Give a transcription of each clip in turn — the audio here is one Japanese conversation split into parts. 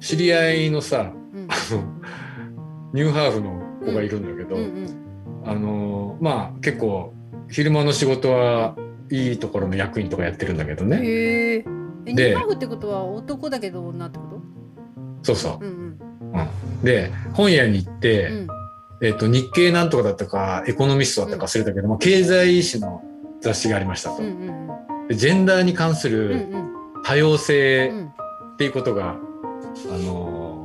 知り合いのさうん。ニューハーフの子がいるんだけど、うんうんあのまあ結構昼間の仕事はいいところの役員とかやってるんだけどね。へええニでューハーフってことは男だけど女ってこと？そうそう。う、んうん、で本屋に行って、うん。うんえっと日経なんとかだったかエコノミストだったか忘れたけど、まあ、経済誌の雑誌がありましたと、うんうんでジェンダーに関すうんうるん。多様性うんっていうことが、あのー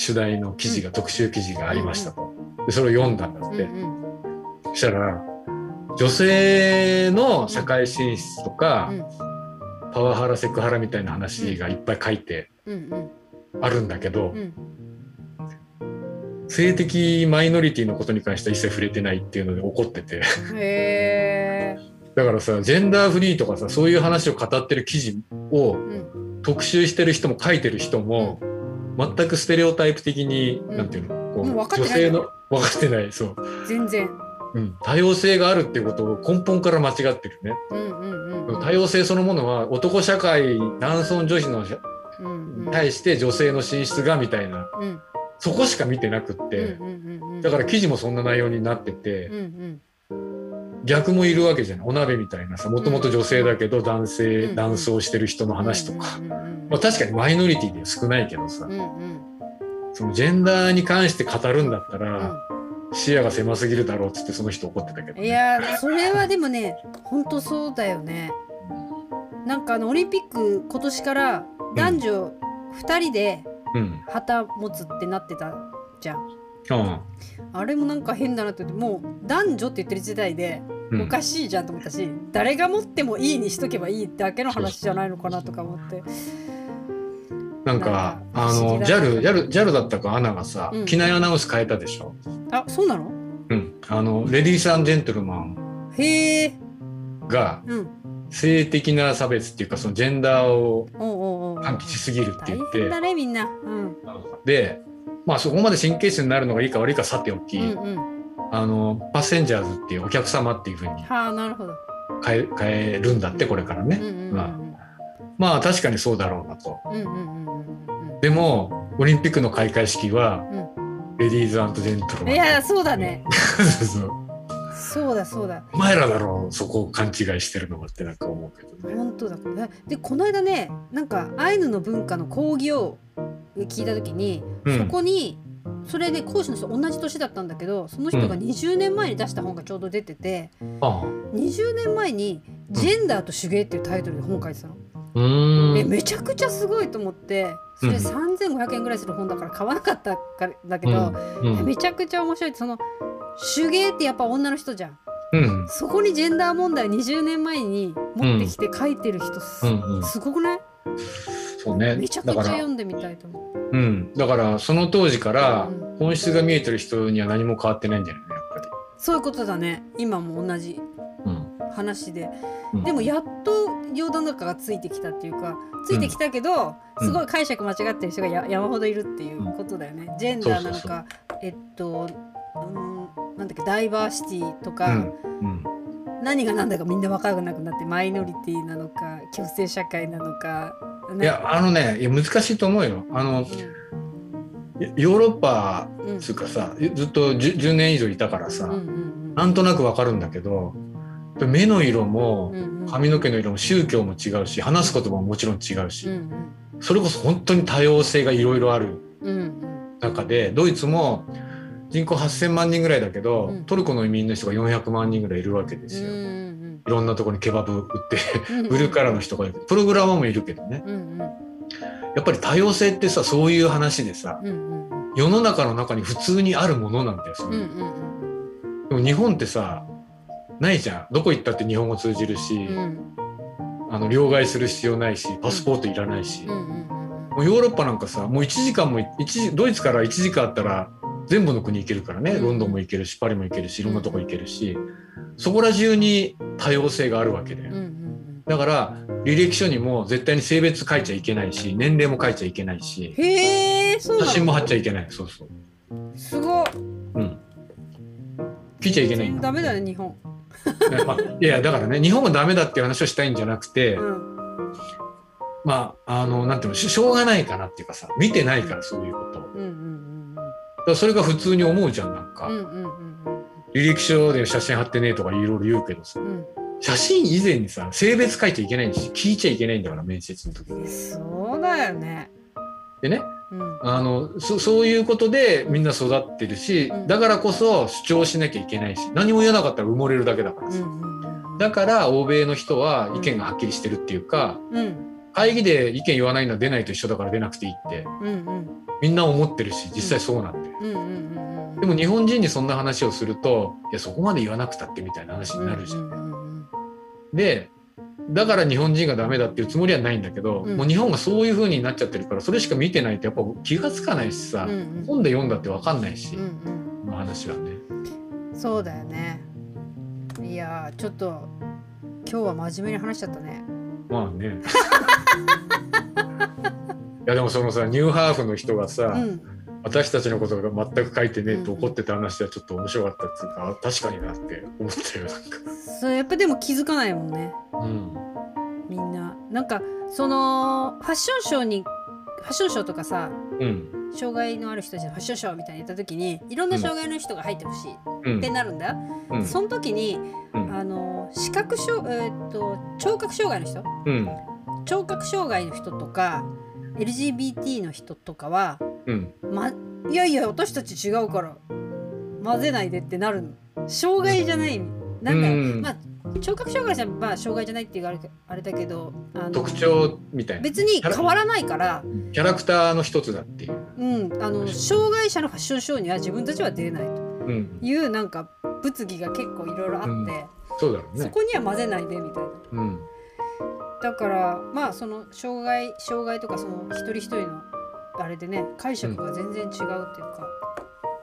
主題の記事が、特集記事がありましたと。でそれを読んだんだって。うんうんそしたら、女性の社会進出とか、パワハラ、セクハラみたいな話がいっぱい書いてうんうんあるんだけど、うん性的マイノリティのことに関しては一切触れてないっていうので怒ってて。だからさ、ジェンダーフリーとかさ、そういう話を語ってる記事をうん特集してる人も書いてる人も、全くステレオタイプ的に、うん。なんていうの？こもう分かってない女性の分かってないそう、全然。うん、多様性があるっていうことを根本から間違ってるね、うんうんうん多様性そのものは男社会男尊女卑の社うんうん対して女性の進出がみたいな。うん。そこしか見てなくって、うんうんうん。だから記事もそんな内容になってて、うんうん逆もいるわけじゃない。お鍋みたいなさもともと女性だけど男性、うん男装してる人の話とか、まあ、確かにマイノリティで少ないけどさ、そのジェンダーに関して語るんだったうら、ん。視野が狭すぎるだろうっつってその人怒ってたけど、ね、いやーそれはでもね本当そうだよね。なんかあのオリンピック今年から男女2人でうん。旗持つってなってたじゃん。うん。あれもなんか変だなって思ってもう男女って言ってる時代でうんおかしいじゃんと思ったし、誰が持ってもいいにしとけばいいだけの話じゃないのかなとか思って。なんかあの JAL, JAL, JAL だったかアナがさ、うん。機内アナウンス変えたでしょ、あそうなの？うん、あのレディースジェントルマンへえ。がうん。性的な差別っていうかそのジェンダーを喚起しすぎるって大言って。変だねみんな。うん。でまあそこまで神経質になるのがいいか悪いかさておき、うんうんあのパッセンジャーズっていうお客様っていうふうにはあなるほど。変え変えるんだってこれからね、まあ。まあ確かにそうだろうなと。でもオリンピックの開会式は、レディーズジェントルマン。いやそうだね。そうだそうだ。お前らだろうそこを勘違いしてるのはってなんか思うけどね。本当だ。えでこの間ねなんかアイヌの文化の講義を聞いた時に、うん。そこにそれで講師の人同じ年だったんだけどその人がうん。20年前に出した本がちょうど出てて、あ20年前に「ジェンダーと手芸」っていうタイトルで本書いてたの、えめちゃくちゃすごいと思ってそれうん3500円ぐらいする本だから買わなかったからだけど、うん。めちゃくちゃ面白い。その手芸ってやっぱ女の人じゃん。うん。そこにジェンダー問題を20年前に持ってきて書いてる人す,、うんうん。すごくない？そうね。めちゃくちゃだから。読んでみたいと思う。うん。だからその当時からうん本質が見えてる人には何も変わってないんじゃないのやっぱそういうことだね。今も同じ話で、うん。でもやっと世の中がついてきたっていうかついてきたけど、うん。すごい解釈間違ってる人がや山ほどいるっていうことだよね。ジェンダーなのかえっとうんなんだっけダイバーシティとか、うん。うん。何が何だかみんな分からなくなってマイノリティなのか共生社会なのか、ねいやあのねいや難しいと思うよ。あのヨヨーロッパうん。うんつうかさずっと 10, 10年以上いたからさ、うんうんなんとなくわかるんだけど目の色もうんうん。髪の毛の色も宗教も違うし話す言葉ももちろん違うし、うんそれこそ本当に多様性がいろいろあるうんうん。中でドイツも人口8,000万人ぐらいだけど、うん。トルコの移民の人が400万人ぐらいいるわけですよ。うんうんいろんなところにケバブ売ってうん売るからの人がいる。プログラマーもいるけどね。うんうん。やっぱり多様性ってさそういう話でさうんうん世の中の中に普通にあるものなんだよそれ。うんうんうん。でも日本ってさないじゃん。どこ行ったって日本語通じるし、うん。あの両替する必要ないしパスポートいらないし、うんうんうんもうヨーロッパなんかさもう1時間も1時ドイツから1時間あったら全部の国行けるからね、うん。ロンドンも行けるしパリも行けるしいろんなとこ行けるし。そこら中に多様性があるわけだよ、うんうんだから履歴書にも絶対に性別書いちゃいけないし年齢も書いちゃいけないし写真も貼っちゃいけない。そうそう。すごいうん。聞いちゃいけないダメだね日本。ねまあ、いやだからね日本もダメだっていう話をしたいんじゃなくて、うん。まああのなんていうのししょうがないかなっていうかさ見てないからそういうことを。だかうんうんらそれが普通に思うじゃんなんか、うんうんうんうん。履歴書で写真貼ってねとかいろいろ言うけどさ。うん。写真以前にさ性別書いちゃいけないし聞いちゃいけないんだから面接の時に。うんそうだよね。でねうん。あのそそういうことでみんな育ってるし、うん。だからこそ主張しなきゃいけないし何も言わなかったら埋もれるだけだからさ、うんうんうんだから欧米の人は意見がはっきりしてるっていうか、うん。会議で意見言わないのは出ないと一緒だから出なくていいってうんうん。みんな思ってるし実際そうなんで、うんうんうんうんでも日本人にそんな話をするといやそこまで言わなくたってみたいな話になるじゃん。うんうんうんでだから日本人がダメだっていうつもりはないんだけど、うん。もう日本がそういう風になっちゃってるからそれしか見てないとやっぱ気がつかないしさ、うん。うん本で読んだって分かんないし、うんうん。この話はね。そうだよね。いやーちょっと今日は真面目に話しちゃったね。まあね。いやでもそのさニューハーフの人がさ、うん私たちのことが全く書いてねえとうん怒ってた話はちょっと面白かったっていうか、確かになって思ったよなんか。それやっぱでも気づかないもんね。うん。みんな。なんかそのファッションショーにファッションショーとかさうん。障害のある人たちのファッションショーみたいに言った時にいろんな障害の人が入ってほしいうん。ってなるんだ。よ、うん。その時にうん。あの視覚障、えーっと聴覚障害の人。うん。聴覚障害の人とか LGBT の人とかは、うん。ま、いやいや私たち違うから。混ぜないでってなるの。障害じゃない。なんだろう、うん。まあ聴覚障害じゃまあ障害じゃないっていうあれあれだけどあの特徴みたいな。別に変わらないから、キャラクターの一つだっていう。うん、あの障害者のファッションショーには自分たちは出れないと。うん、いうなんか物議が結構いろいろあって、うん。そね。そこには混ぜないでみたいな。うん。だからまあその障害障害とかその一人一人のあれでね解釈が全然違うっていうか、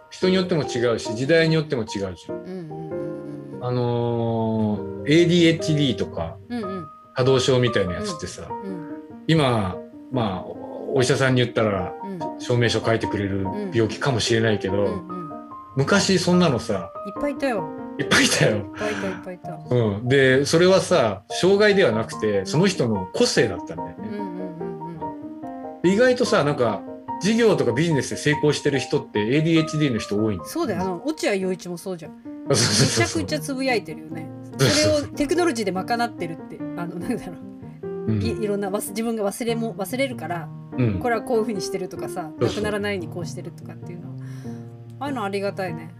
人によっても違うし時代によっても違うじゃん。うん、うんうんうんあのー ADHD とかうんうん。波動症みたいなやつってさ、うん今まあお医者さんに言ったらうん。証明書書いてくれる病気かもしれないけど、うんうん。昔そんなのさいっぱいいたよ。いっぱいいたよ。いっぱいいたいっぱいいた。うん、でそれはさ障害ではなくてその人の個性だったんだよね。うんうん意外とさなんか事業とかビジネスで成功してる人って ADHD の人多いんだよそうだよ。あの落合陽一もそうじゃん。めめちゃくちゃつぶやいてるよね。それをテクノロジーで賄ってるってあのなんだろう。うん。いいろんな忘自分が忘れも忘れるからうん。これはこういうふうにしてるとかさなくならないようにこうしてるとかっていうのは。ああいうのありがたいね